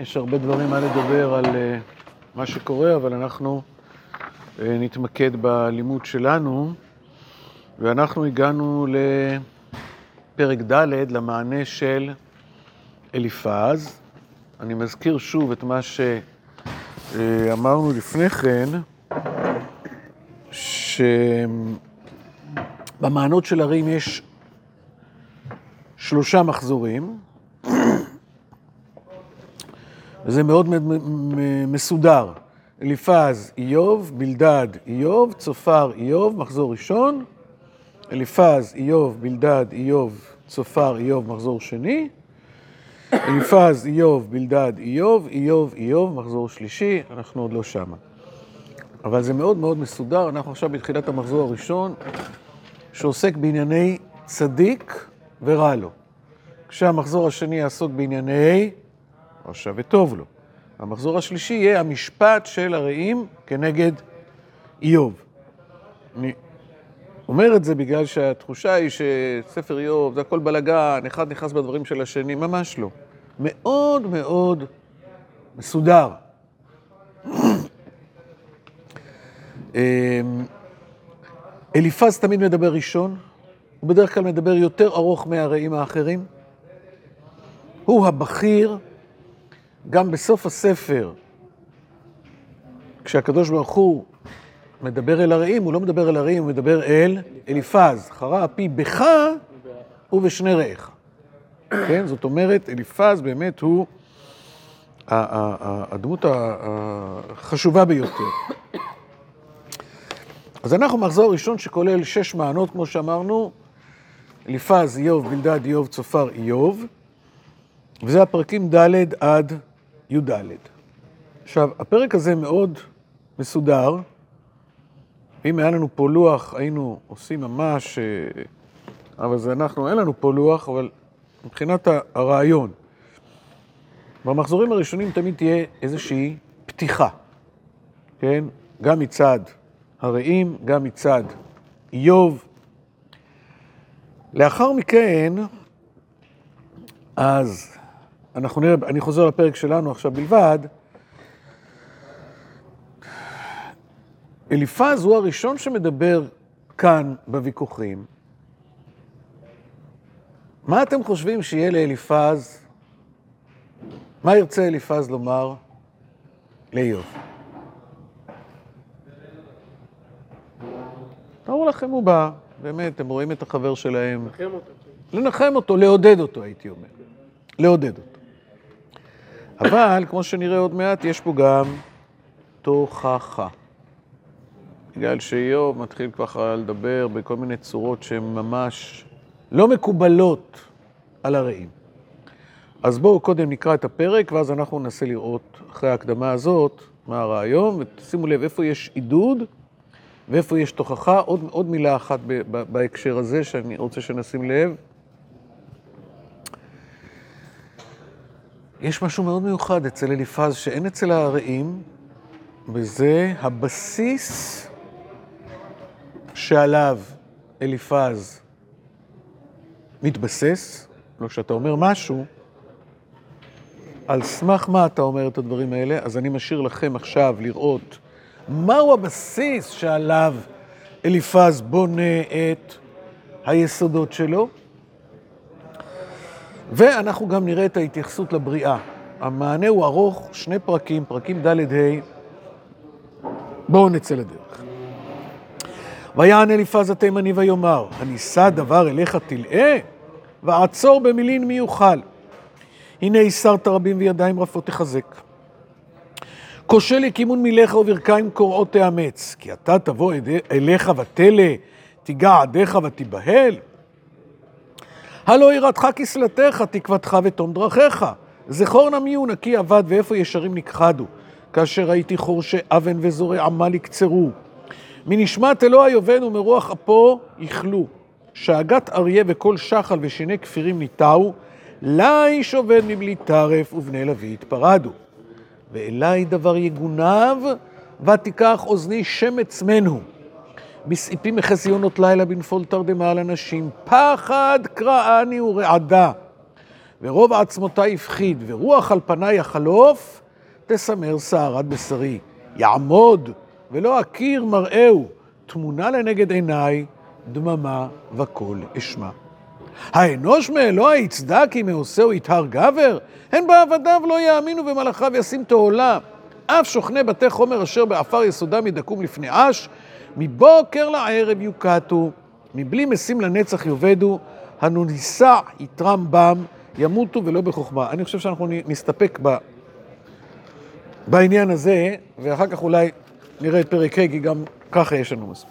יש הרבה דברים מה לדבר על אה, מה שקורה, אבל אנחנו אה, נתמקד בלימוד שלנו, ואנחנו הגענו לפרק ד', למענה של אליפז. אני מזכיר שוב את מה שאמרנו לפני כן, שבמענות של הרים יש שלושה מחזורים, וזה מאוד מסודר. אליפז, איוב, בלדד, איוב, צופר, איוב, מחזור ראשון. אליפז, איוב, בלדד, איוב, צופר, איוב, מחזור שני. אליפז, איוב, בלדד, איוב, איוב, איוב, מחזור שלישי, אנחנו עוד לא שמה. אבל זה מאוד מאוד מסודר, אנחנו עכשיו בתחילת המחזור הראשון, שעוסק בענייני צדיק ורע לו. כשהמחזור השני יעסוק בענייני רשע וטוב לו. המחזור השלישי יהיה המשפט של הרעים כנגד איוב. אני אומר את זה בגלל שהתחושה היא שספר איוב זה הכל בלאגן, אחד נכנס בדברים של השני, ממש לא. מאוד מאוד מסודר. אמ, אליפז תמיד מדבר ראשון, הוא בדרך כלל מדבר יותר ארוך מהרעים האחרים. הוא הבכיר, גם בסוף הספר, כשהקדוש ברוך הוא מדבר אל הרעים, הוא לא מדבר אל הרעים, הוא מדבר אל אליפז. חרה אפי בך ובשני רעיך. כן? זאת אומרת, אליפז באמת הוא הדמות החשובה ביותר. אז אנחנו מחזור ראשון שכולל שש מענות, כמו שאמרנו, אליפז, איוב, בלדד, איוב, צופר, איוב, וזה הפרקים ד' עד י"ד. עכשיו, הפרק הזה מאוד מסודר. אם היה לנו פה לוח, היינו עושים ממש... אה, אבל זה אנחנו, אין לנו פה לוח, אבל מבחינת הרעיון. במחזורים הראשונים תמיד תהיה איזושהי פתיחה, כן? גם מצד הרעים, גם מצד איוב. לאחר מכן, אז אנחנו נראה, אני חוזר לפרק שלנו עכשיו בלבד, אליפז הוא הראשון שמדבר כאן בוויכוחים. מה אתם חושבים שיהיה לאליפז, מה ירצה אליפז לומר לאיוב? תארו לכם, הוא בא, באמת, הם רואים את החבר שלהם. לנחם אותו. לנחם אותו, לעודד אותו, הייתי אומר. לעודד אותו. אבל, כמו שנראה עוד מעט, יש פה גם תוכחה. בגלל שאיוב מתחיל ככה לדבר בכל מיני צורות שהן ממש לא מקובלות על הרעים. אז בואו קודם נקרא את הפרק, ואז אנחנו ננסה לראות אחרי ההקדמה הזאת מה הרעיון, ותשימו לב איפה יש עידוד ואיפה יש תוכחה. עוד, עוד מילה אחת בהקשר הזה שאני רוצה שנשים לב. יש משהו מאוד מיוחד אצל אליפז שאין אצל הרעים, וזה הבסיס שעליו אליפז מתבסס. לא, כשאתה אומר משהו, על סמך מה אתה אומר את הדברים האלה, אז אני משאיר לכם עכשיו לראות מהו הבסיס שעליו אליפז בונה את היסודות שלו. ואנחנו גם נראה את ההתייחסות לבריאה. המענה הוא ארוך, שני פרקים, פרקים ד'-ה'. בואו נצא לדרך. ויען אליפז התימני ויאמר, הנישא דבר אליך תלאה, ועצור במילין מי יוכל. הנה הסרת רבים וידיים רפות תחזק. כושל לי כימון מילך וברכיים קורעות תאמץ, כי אתה תבוא אליך ותלה, תיגע עדיך ותיבהל. הלא יראתך כסלתך, תקוותך ותום דרכיך. זכור נא מי הוא נקי אבד ואיפה ישרים נכחדו, כאשר ראיתי חורשי אבן וזורע עמל יקצרו. מנשמת אלוה יובן ומרוח אפו יכלו. שאגת אריה וקול שחל ושיני כפירים ניטעו, לה איש עובד מבלי טרף ובני לביא יתפרדו. ואלי דבר יגונב, ותיקח אוזני שמץ מנו. בסעיפים מחזיונות לילה בנפול תרדמה על אנשים, פחד קראני ורעדה. ורוב עצמותי הפחיד, ורוח על פניי יחלוף, תסמר שערת בשרי. יעמוד, ולא אכיר מראהו, תמונה לנגד עיניי, דממה וקול אשמע. האנוש מאלוה יצדק אם מעושהו יטהר גבר? הן בעבדיו לא יאמינו ומלאכיו ישים תעולה. אף שוכני בתי חומר אשר בעפר יסודם ידקום לפני אש, מבוקר לערב יוקטו, מבלי משים לנצח יאבדו, הנו נישא יתרם בם, ימותו ולא בחוכמה. אני חושב שאנחנו נסתפק ב... בעניין הזה, ואחר כך אולי נראה את פרק ה', כי גם ככה יש לנו מספיק.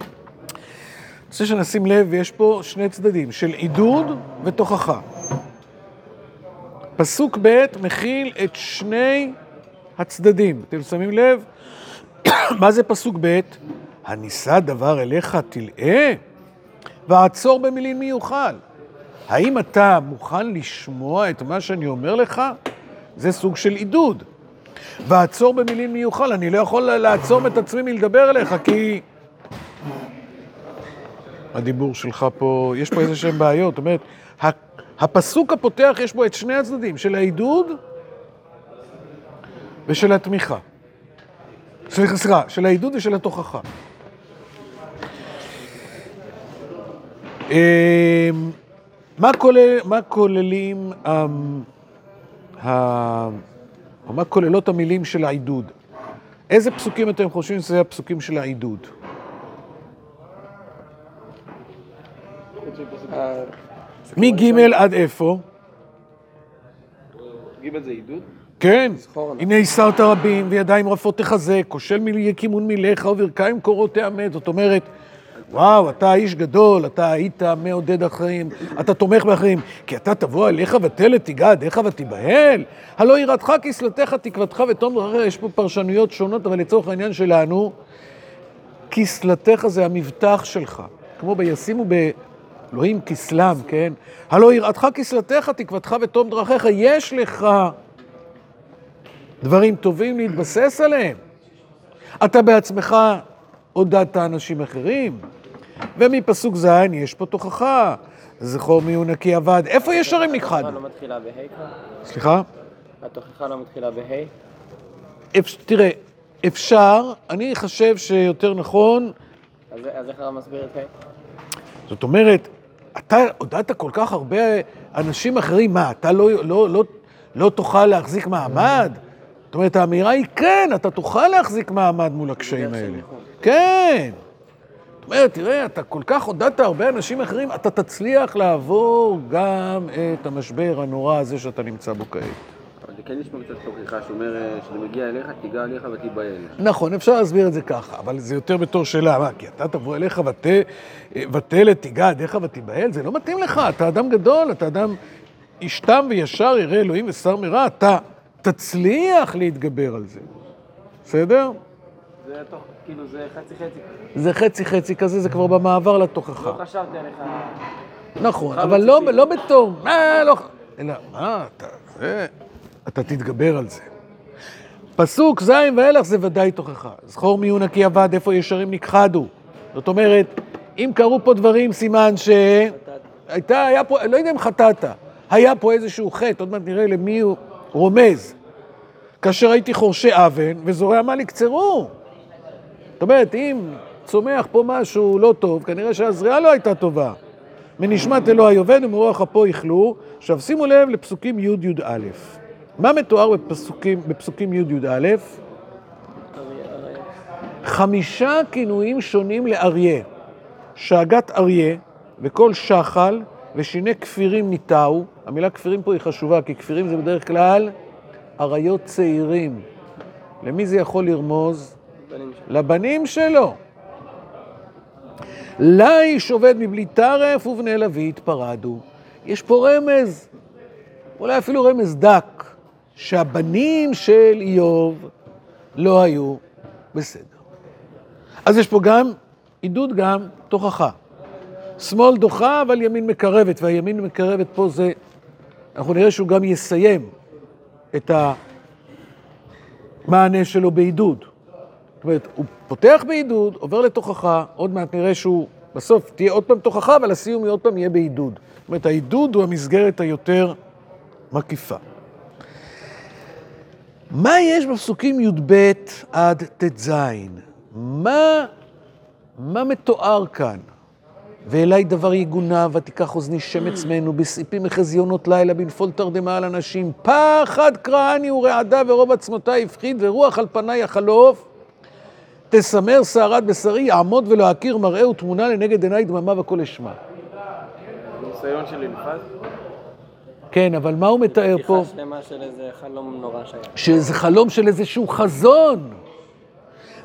אני רוצה שנשים לב, יש פה שני צדדים, של עידוד ותוכחה. פסוק ב' מכיל את שני הצדדים. אתם שמים לב? מה זה פסוק ב'? הנישא דבר אליך תלאה, ועצור במילים מי יוכל. האם אתה מוכן לשמוע את מה שאני אומר לך? זה סוג של עידוד. ועצור במילים מי יוכל. אני לא יכול לעצום את עצמי מלדבר אליך, כי... הדיבור שלך פה, יש פה איזה שהן בעיות. זאת אומרת, הפסוק הפותח, יש בו את שני הצדדים, של העידוד ושל התמיכה. סליחה, סליחה, של העידוד ושל התוכחה. אמ, מה, כולל, מה כוללים, אמ, או מה כוללות המילים של העידוד? איזה פסוקים אתם חושבים שזה הפסוקים של העידוד? מג' עד איפה? ג' זה עידוד? כן, הנה הסרת רבים וידיים רפות תחזק, כושל כימון מילך וברכיים קורות תאמת. זאת אומרת, וואו, אתה איש גדול, אתה היית מעודד אחרים, אתה תומך באחרים, כי אתה תבוא אליך ותלת תיגע עדיך ותיבהל. הלא יראתך כסלתך תקוותך ותום דרכך, יש פה פרשנויות שונות, אבל לצורך העניין שלנו, כסלתך זה המבטח שלך. כמו בישימו ב... אלוהים כסלם, כן? הלא יראתך כסלתך תקוותך ותום דרכיך, יש לך דברים טובים להתבסס עליהם. אתה בעצמך עודדת אנשים אחרים, ומפסוק ז' יש פה תוכחה, זכור מי הוא נקי אבד. איפה ישרים נכחד? התוכחה לא מתחילה בה'? סליחה? התוכחה לא מתחילה בה'? תראה, אפשר, אני חושב שיותר נכון... אז, אז איך הרב מסביר את ה'? זאת אומרת, אתה הודעת כל כך הרבה אנשים אחרים, מה, אתה לא, לא, לא, לא תוכל להחזיק מעמד? זאת אומרת, האמירה היא כן, אתה תוכל להחזיק מעמד מול הקשיים האלה. כן. זאת אומרת, תראה, אתה כל כך הודעת הרבה אנשים אחרים, אתה תצליח לעבור גם את המשבר הנורא הזה שאתה נמצא בו כעת. אבל זה כן נשמע קצת תוכחה שאומר, כשאני מגיע אליך, תיגע אליך ותיבהל. נכון, אפשר להסביר את זה ככה, אבל זה יותר בתור שאלה, מה, כי אתה תבוא אליך ותלת, תיגע עדיך ותיבהל? זה לא מתאים לך, אתה אדם גדול, אתה אדם איש תם וישר, ירא אלוהים ושר מרע, אתה תצליח להתגבר על זה, בסדר? זה תוך, כאילו, זה חצי חצי. זה חצי חצי כזה, זה כבר במעבר לתוכחה. לא חשבתי עליך. נכון, אבל לא, לא בתור, מה, לא, אלא, מה, אתה, זה, אתה תתגבר על זה. פסוק ז' ואילך זה ודאי תוכחה. זכור מי הוא נקי אבד, איפה ישרים נכחדו. זאת אומרת, אם קרו פה דברים, סימן ש... הייתה, היה פה, לא יודע אם חטאת, היה פה איזשהו חטא, עוד מעט נראה למי הוא רומז. כאשר הייתי חורשי אבן וזורע מה לקצרו. זאת אומרת, אם צומח פה משהו לא טוב, כנראה שהזריעה לא הייתה טובה. מנשמת אלוהי עובד ומרוח אפו יכלו. עכשיו שימו לב לפסוקים י' י"א. מה מתואר בפסוקים, בפסוקים י' י"א? חמישה כינויים שונים לאריה. שאגת אריה וכל שחל ושיני כפירים ניטעו. המילה כפירים פה היא חשובה, כי כפירים זה בדרך כלל אריות צעירים. למי זה יכול לרמוז? לבנים שלו. לה איש עובד מבלי טרף ובני לוי התפרדו. יש פה רמז, אולי אפילו רמז דק, שהבנים של איוב לא היו בסדר. אז יש פה גם עידוד, גם תוכחה. שמאל דוחה, אבל ימין מקרבת, והימין מקרבת פה זה, אנחנו נראה שהוא גם יסיים את המענה שלו בעידוד. זאת אומרת, הוא פותח בעידוד, עובר לתוכחה, עוד מעט נראה שהוא, בסוף תהיה עוד פעם תוכחה, אבל הסיום עוד פעם יהיה בעידוד. זאת אומרת, העידוד הוא המסגרת היותר מקיפה. מה יש בפסוקים י"ב עד ט"ז? מה, מה מתואר כאן? ואלי דבר יגונה, ותיקח אוזני שמץ ממנו, בסעיפים מחזיונות לילה, בנפול תרדמה על אנשים. פחד קראני ורעדה ורוב עצמותי הפחיד, ורוח על פניי יחלוף. תסמר שערת בשרי, יעמוד ולא אכיר מראהו תמונה לנגד עיניי דממה וכל אשמע. ניסיון של אליפז? כן, אבל מה הוא מתאר פה? פתיחה שלמה של איזה חלום נורא שהיה. שזה חלום של איזשהו חזון.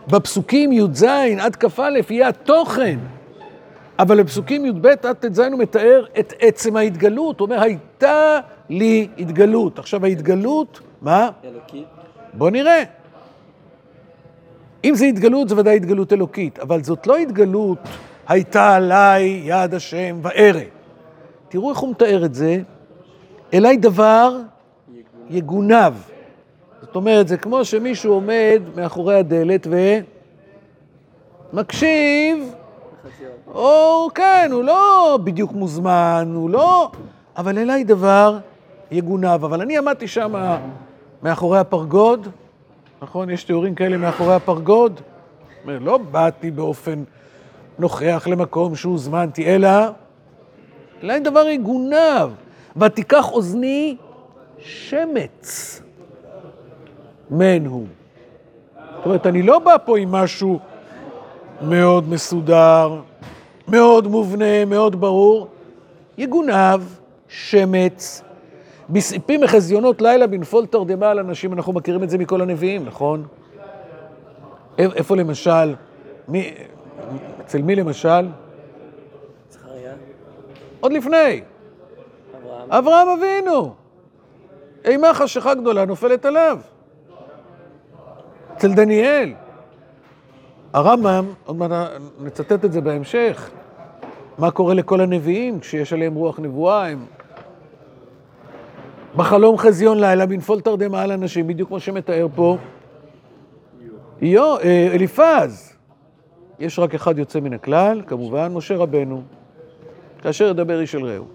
בפסוקים י"ז עד כ"א יהיה התוכן, אבל בפסוקים י"ב עד ט"ז הוא מתאר את עצם ההתגלות. הוא אומר, הייתה לי התגלות. עכשיו, ההתגלות, מה? אלוקית? בוא נראה. אם זה התגלות, זה ודאי התגלות אלוקית, אבל זאת לא התגלות, הייתה עליי יד השם וארא. תראו איך הוא מתאר את זה. אליי דבר יגונב. זאת אומרת, זה כמו שמישהו עומד מאחורי הדלת ומקשיב, או כן, הוא לא בדיוק מוזמן, הוא לא... אבל אליי דבר יגונב. אבל אני עמדתי שם מאחורי הפרגוד, נכון? יש תיאורים כאלה מאחורי הפרגוד. לא באתי באופן נוכח למקום שהוזמנתי, אלא אליי דבר יגונב. ותיקח אוזני שמץ מנהו. זאת אומרת, אני לא בא פה עם משהו מאוד מסודר, מאוד מובנה, מאוד ברור. יגונב, שמץ, בסעיפים מחזיונות לילה בנפול תרדמה על אנשים, אנחנו מכירים את זה מכל הנביאים, נכון? איפה למשל, מי, אצל מי למשל? זכריה? עוד לפני, אברהם? אברהם אבינו. אימה חשיכה גדולה נופלת עליו. אצל דניאל. הרמב"ם, עוד מעט נצטט את זה בהמשך, מה קורה לכל הנביאים כשיש עליהם רוח נבואה, הם... בחלום חזיון לילה בנפול תרדמה על אנשים, בדיוק כמו שמתאר פה איו, אה, אליפז. יש רק אחד יוצא מן הכלל, כמובן, משה רבנו, כאשר ידבר איש אל רעהו.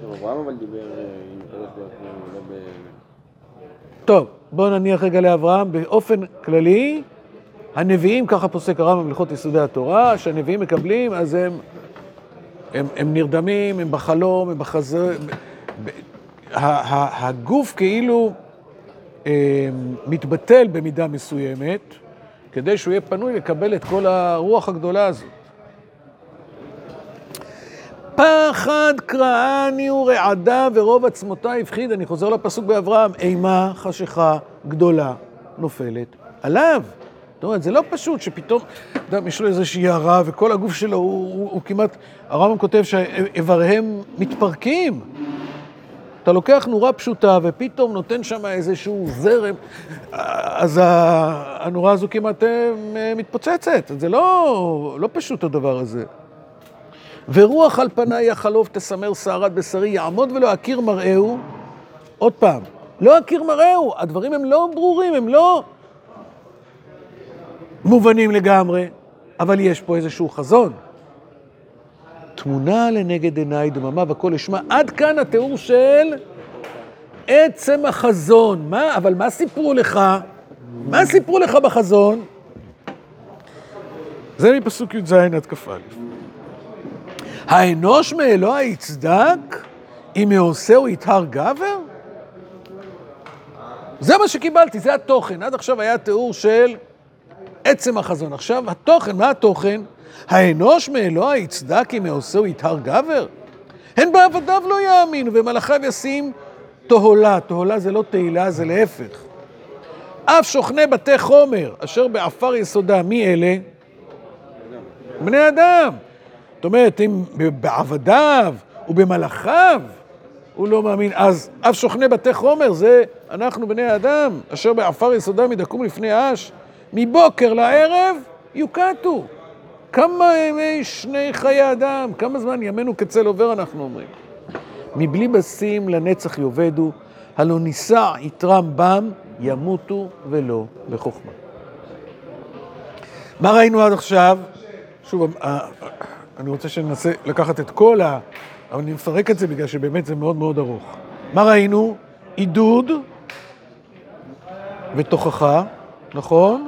טוב, אברהם אבל דיבר אה, עם הקדוש ברוך הוא, לא. טוב, בואו נניח רגע לאברהם. באופן כללי, הנביאים, ככה פוסק הרמב"ם בהלכות יסודי התורה, שהנביאים מקבלים, אז הם, הם, הם נרדמים, הם בחלום, הם בחזר... הגוף כאילו אה, מתבטל במידה מסוימת, כדי שהוא יהיה פנוי לקבל את כל הרוח הגדולה הזאת. פחד קראני ורעדה ורוב עצמותיי הפחיד. אני חוזר לפסוק באברהם, אימה חשיכה גדולה נופלת עליו. זאת אומרת, זה לא פשוט שפתאום, יודע, יש לו איזושהי הערה וכל הגוף שלו הוא, הוא, הוא כמעט, הרמב"ם כותב שאיבריהם מתפרקים. אתה לוקח נורה פשוטה ופתאום נותן שם איזשהו זרם, אז הנורה הזו כמעט אה, מתפוצצת. זה לא, לא פשוט הדבר הזה. ורוח על פניי יחלוף תסמר שערת בשרי, יעמוד ולא אכיר מראהו. עוד פעם, לא אכיר מראהו, הדברים הם לא ברורים, הם לא מובנים לגמרי, אבל יש פה איזשהו חזון. תמונה לנגד עיניי דממה וכל אשמע. עד כאן התיאור של עצם החזון. מה, אבל מה סיפרו לך? מה סיפרו לך בחזון? זה מפסוק י"ז עד כ"א. האנוש מאלוה יצדק, אם מעושהו יטהר גבר? זה מה שקיבלתי, זה התוכן. עד עכשיו היה תיאור של עצם החזון. עכשיו, התוכן, מה התוכן? האנוש מאלוה יצדק אם מעושהו יטהר גבר? הן בעבדיו לא יאמינו, ומלאכיו ישים תהלה. תהלה זה לא תהילה, זה להפך. אף שוכני בתי חומר, אשר בעפר יסודה, מי אלה? בני אדם. זאת אומרת, אם בעבדיו ובמלאכיו הוא לא מאמין, אז אף שוכני בתי חומר זה אנחנו בני האדם, אשר בעפר יסודם ידקום לפני אש, מבוקר לערב יוקטו. כמה ימי שני חיי אדם, כמה זמן ימינו כצל עובר, אנחנו אומרים. מבלי בשים לנצח יאבדו, הלא נישא יתרם בם, ימותו ולא בחוכמה. מה ראינו עד עכשיו? שוב, אה, אני רוצה שננסה לקחת את כל ה... אבל אני מפרק את זה בגלל שבאמת זה מאוד מאוד ארוך. מה ראינו? עידוד ותוכחה, נכון?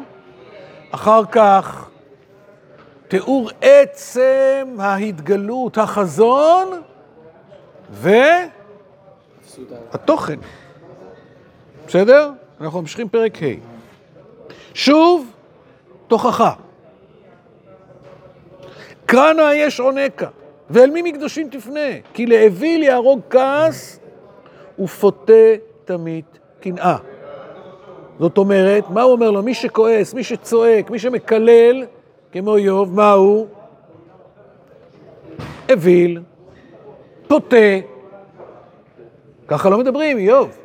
אחר כך תיאור עצם ההתגלות, החזון והתוכן. בסדר? אנחנו ממשיכים פרק ה'. שוב, תוכחה. קרא נא יש עונקה, ואל מי מקדושים תפנה? כי לאוויל יהרוג כעס ופוטה תמית קנאה. זאת אומרת, מה הוא אומר לו? מי שכועס, מי שצועק, מי שמקלל, כמו איוב, מה הוא? אוויל, פוטה. ככה לא מדברים, איוב.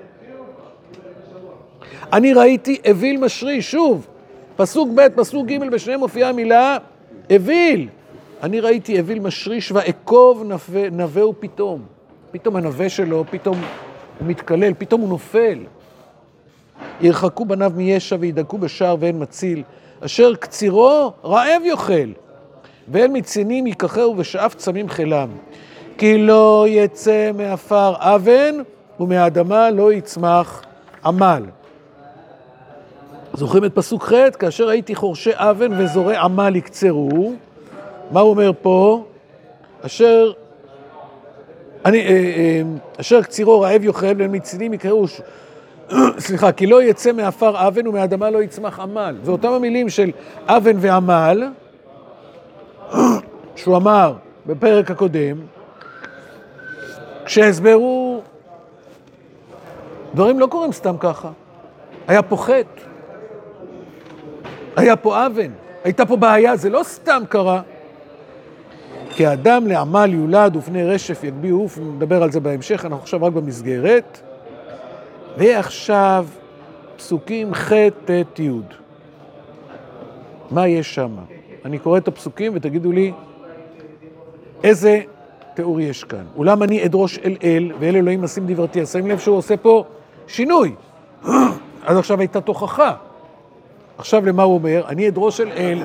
אני ראיתי אוויל משרי, שוב, פסוק ב', פסוק ג', בשניהם מופיעה המילה אוויל. אני ראיתי אוויל משריש ואקוב נווה, נווה ופתאום. פתאום הנווה שלו, פתאום הוא מתקלל, פתאום הוא נופל. ירחקו בניו מישע וידכאו בשער ואין מציל. אשר קצירו רעב יאכל, ואין מצינים ייקחהו ושאף צמים חילם. כי לא יצא מעפר אבן, ומהאדמה לא יצמח עמל. זוכרים את פסוק ח'? כאשר הייתי חורשי אבן וזורע עמל יקצרו, מה הוא אומר פה? אשר, אני, אה, אה, אשר קצירו רעב יאכל ואין מצינים יקראו, סליחה, כי לא יצא מעפר אבן ומהאדמה לא יצמח עמל. זה אותם המילים של אבן ועמל, שהוא אמר בפרק הקודם, כשההסבר הוא, דברים לא קורים סתם ככה. היה פה חטא, היה פה אבן, הייתה פה בעיה, זה לא סתם קרה. כי האדם לעמל יולד ופני רשף יגביהו עוף, נדבר על זה בהמשך, אנחנו עכשיו רק במסגרת. ועכשיו פסוקים ח', ט', י'. מה יש שם? אני קורא את הפסוקים ותגידו לי איזה תיאור יש כאן. אולם אני אדרוש אל אל, ואל אלוהים אשים דברתי. שמים לב שהוא עושה פה שינוי. עד עכשיו הייתה תוכחה. עכשיו למה הוא אומר? אני אדרוש אל אל,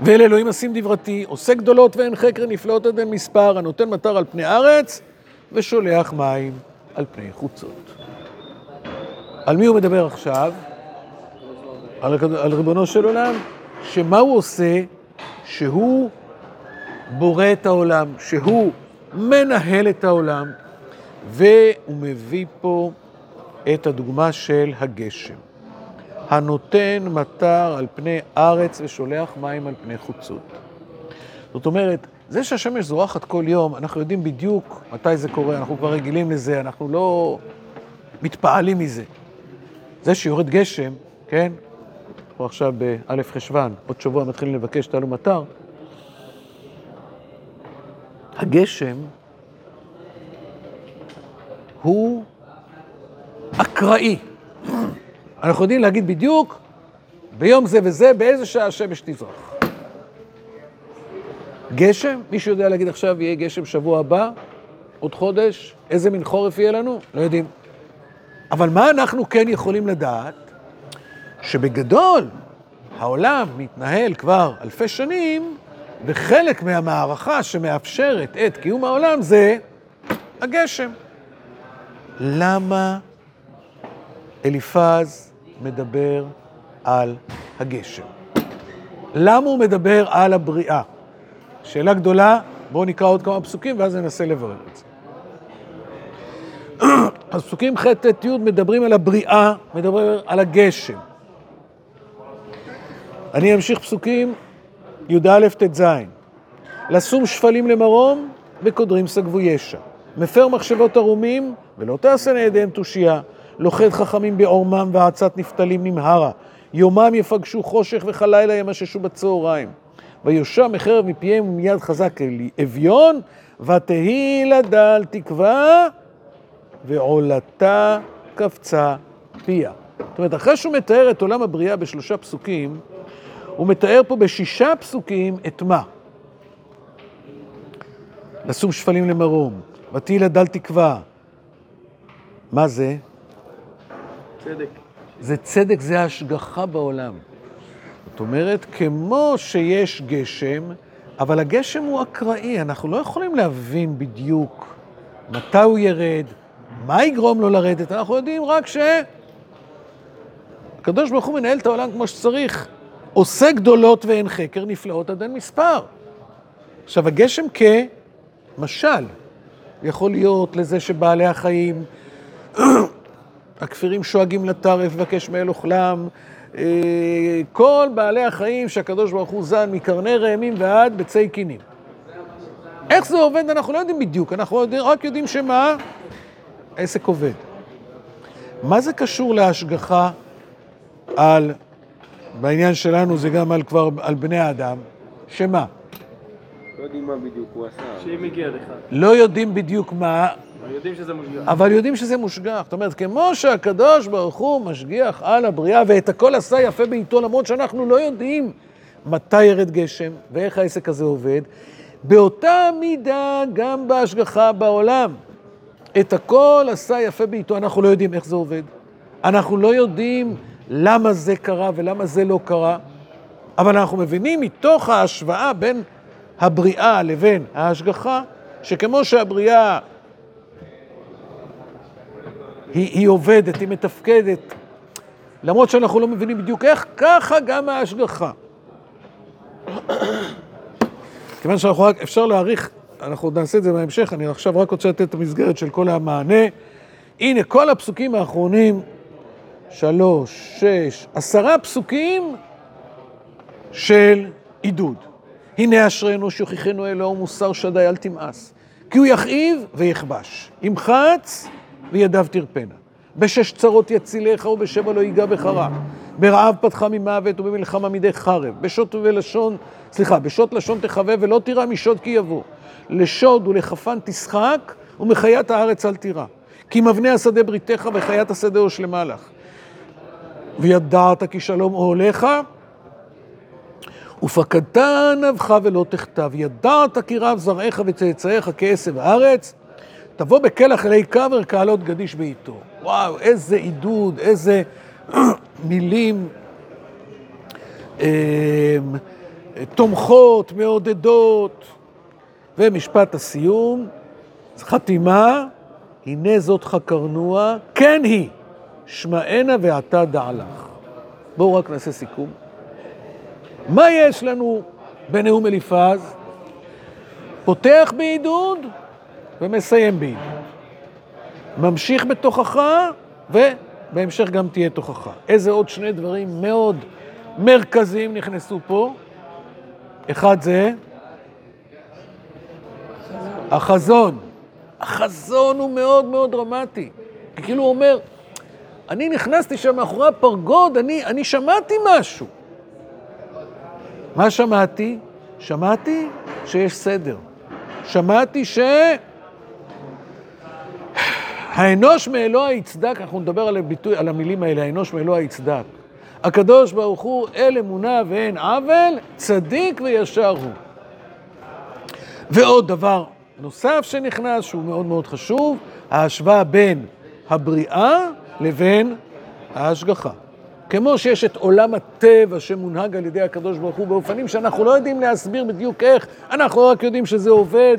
ואל אלוהים אשים דברתי, עושה גדולות ואין חקר נפלאות עד אין מספר, הנותן מטר על פני ארץ, ושולח מים על פני חוצות. על מי הוא מדבר עכשיו? על, על ריבונו של עולם, שמה הוא עושה? שהוא בורא את העולם, שהוא מנהל את העולם, והוא מביא פה את הדוגמה של הגשם. הנותן מטר על פני ארץ ושולח מים על פני חוצות. זאת אומרת, זה שהשמש זורחת כל יום, אנחנו יודעים בדיוק מתי זה קורה, אנחנו כבר רגילים לזה, אנחנו לא מתפעלים מזה. זה שיורד גשם, כן? אנחנו עכשיו באלף חשוון, עוד שבוע מתחילים לבקש תעלו מטר. הגשם הוא אקראי. אנחנו יודעים להגיד בדיוק ביום זה וזה, באיזה שעה השמש תזרח. גשם, מישהו יודע להגיד עכשיו יהיה גשם שבוע הבא, עוד חודש, איזה מין חורף יהיה לנו? לא יודעים. אבל מה אנחנו כן יכולים לדעת? שבגדול העולם מתנהל כבר אלפי שנים, וחלק מהמערכה שמאפשרת את קיום העולם זה הגשם. למה אליפז מדבר על הגשם? למה הוא מדבר על הבריאה? שאלה גדולה, בואו נקרא עוד כמה פסוקים ואז ננסה לברר את זה. אז פסוקים ח' ט' י' מדברים על הבריאה, מדברים על הגשם. אני אמשיך פסוקים י"א ט"ז. לשום שפלים למרום וקודרים סגבו ישע. מפר מחשבות ערומים ולא תעשה לידיהם תושייה. לוכד חכמים בעורמם ועצת נפתלים נמהרה. יומם יפגשו חושך וכלילה ימששו בצהריים. ויושע מחרב מפיהם ומיד חזק אלי אביון, ותהי לדל תקווה, ועולתה קפצה פיה. זאת אומרת, אחרי שהוא מתאר את עולם הבריאה בשלושה פסוקים, הוא מתאר פה בשישה פסוקים את מה? לשום שפלים למרום, ותהי לדל תקווה. מה זה? צדק. זה צדק, זה השגחה בעולם. זאת אומרת, כמו שיש גשם, אבל הגשם הוא אקראי, אנחנו לא יכולים להבין בדיוק מתי הוא ירד, מה יגרום לו לרדת? אנחנו יודעים רק שהקדוש ברוך הוא מנהל את העולם כמו שצריך. עושה גדולות ואין חקר, נפלאות עד אין מספר. עכשיו, הגשם כמשל יכול להיות לזה שבעלי החיים, הכפירים שואגים לטרף, מבקש מאל אוכלם, כל בעלי החיים שהקדוש ברוך הוא זן מקרני ראמים ועד ביצי קינים. איך זה עובד אנחנו לא יודעים בדיוק, אנחנו רק יודעים שמה? העסק עובד. מה זה קשור להשגחה על, בעניין שלנו זה גם על כבר, על בני האדם, שמה? לא יודעים מה בדיוק הוא עשה. שאם הגיע לך, לא יודעים בדיוק מה, אבל יודעים שזה מושגח. אבל יודעים שזה מושגח. זאת אומרת, כמו שהקדוש ברוך הוא משגיח על הבריאה ואת הכל עשה יפה בעיתו, למרות שאנחנו לא יודעים מתי ירד גשם ואיך העסק הזה עובד, באותה מידה גם בהשגחה בעולם. את הכל עשה יפה בעיתו, אנחנו לא יודעים איך זה עובד. אנחנו לא יודעים למה זה קרה ולמה זה לא קרה, אבל אנחנו מבינים מתוך ההשוואה בין הבריאה לבין ההשגחה, שכמו שהבריאה היא, היא עובדת, היא מתפקדת, למרות שאנחנו לא מבינים בדיוק איך, ככה גם ההשגחה. כיוון שאנחנו רק, אפשר להעריך, אנחנו עוד נעשה את זה בהמשך, אני עכשיו רק רוצה לתת את המסגרת של כל המענה. הנה, כל הפסוקים האחרונים, שלוש, שש, עשרה פסוקים של עידוד. הנה אשרנו שיוכיחנו אלוהו מוסר שדי אל תמאס, כי הוא יכאיב ויכבש, ימחץ וידיו תרפנה. בשש צרות יצילך ובשבע לא ייגע בך רע. ברעב פתחה ממוות ובמלחמה מידי חרב. בשוט ולשון, סליחה, בשוט לשון תחווה ולא תירא משוד כי יבוא. לשוד ולחפן תשחק ומחיית הארץ אל תירא. כי מבנה השדה בריתך וחיית השדה הושלמה לך. וידעת כי שלום אוהליך ופקדת ענבך ולא תכתב. ידעת כי רב זרעך וצאצאיך כעשב הארץ. תבוא בקלח אלי קבר כעלות גדיש בעיתו. וואו, איזה עידוד, איזה מילים אה, תומכות, מעודדות. ומשפט הסיום, חתימה, הנה זאת חקרנוע, כן היא, שמענה ועתה דע לך. בואו רק נעשה סיכום. מה יש לנו בנאום אליפז? פותח בעידוד ומסיים בעידוד. ממשיך בתוכחה, ובהמשך גם תהיה תוכחה. איזה עוד שני דברים מאוד מרכזיים נכנסו פה? אחד זה החזון. החזון הוא מאוד מאוד דרמטי. כאילו הוא אומר, אני נכנסתי שם מאחורי הפרגוד, אני, אני שמעתי משהו. מה שמעתי? שמעתי שיש סדר. שמעתי ש... האנוש מאלוה יצדק, אנחנו נדבר על, הביטוי, על המילים האלה, האנוש מאלוה יצדק. הקדוש ברוך הוא אל אמונה ואין עוול, צדיק וישר הוא. ועוד דבר נוסף שנכנס, שהוא מאוד מאוד חשוב, ההשוואה בין הבריאה לבין ההשגחה. כמו שיש את עולם הטבע שמונהג על ידי הקדוש ברוך הוא באופנים שאנחנו לא יודעים להסביר בדיוק איך, אנחנו רק יודעים שזה עובד.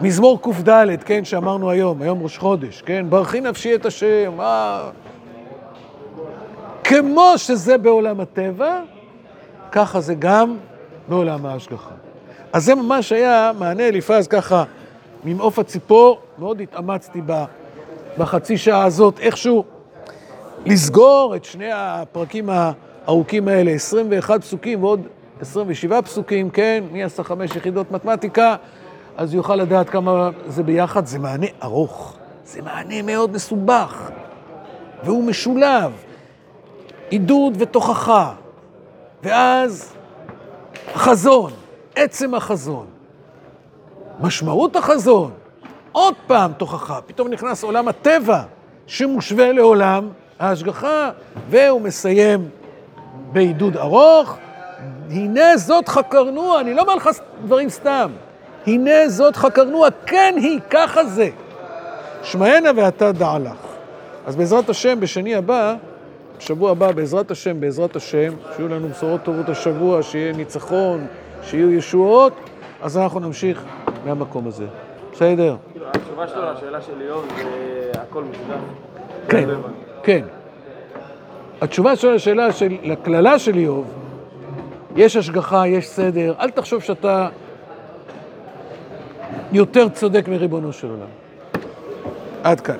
מזמור קד, כן, שאמרנו היום, היום ראש חודש, כן, ברכי נפשי את השם, אה... כמו שזה בעולם הטבע, ככה זה גם בעולם ההשגחה. אז זה ממש היה מענה אליפז ככה, ממעוף הציפור, מאוד התאמצתי בחצי שעה הזאת, איכשהו לסגור את שני הפרקים הארוכים האלה, 21 פסוקים ועוד 27 פסוקים, כן, מי עשה חמש יחידות מתמטיקה, אז יוכל לדעת כמה זה ביחד. זה מענה ארוך, זה מענה מאוד מסובך, והוא משולב, עידוד ותוכחה, ואז חזון, עצם החזון, משמעות החזון, עוד פעם תוכחה, פתאום נכנס עולם הטבע שמושווה לעולם ההשגחה, והוא מסיים בעידוד ארוך. הנה זאת חקרנוע, אני לא אומר לך דברים סתם. הנה זאת חקרנוע, כן היא, ככה זה. שמענה ואתה דע לך. אז בעזרת השם, בשני הבא, בשבוע הבא, בעזרת השם, בעזרת השם, שיהיו לנו בשורות טובות השבוע, שיהיה ניצחון, שיהיו ישועות, אז אנחנו נמשיך מהמקום הזה. בסדר? התשובה שלו לשאלה של איוב זה הכל משותף. כן, לא. כן. התשובה של השאלה של, לקללה של איוב, יש השגחה, יש סדר, אל תחשוב שאתה יותר צודק מריבונו של עולם. עד כאן.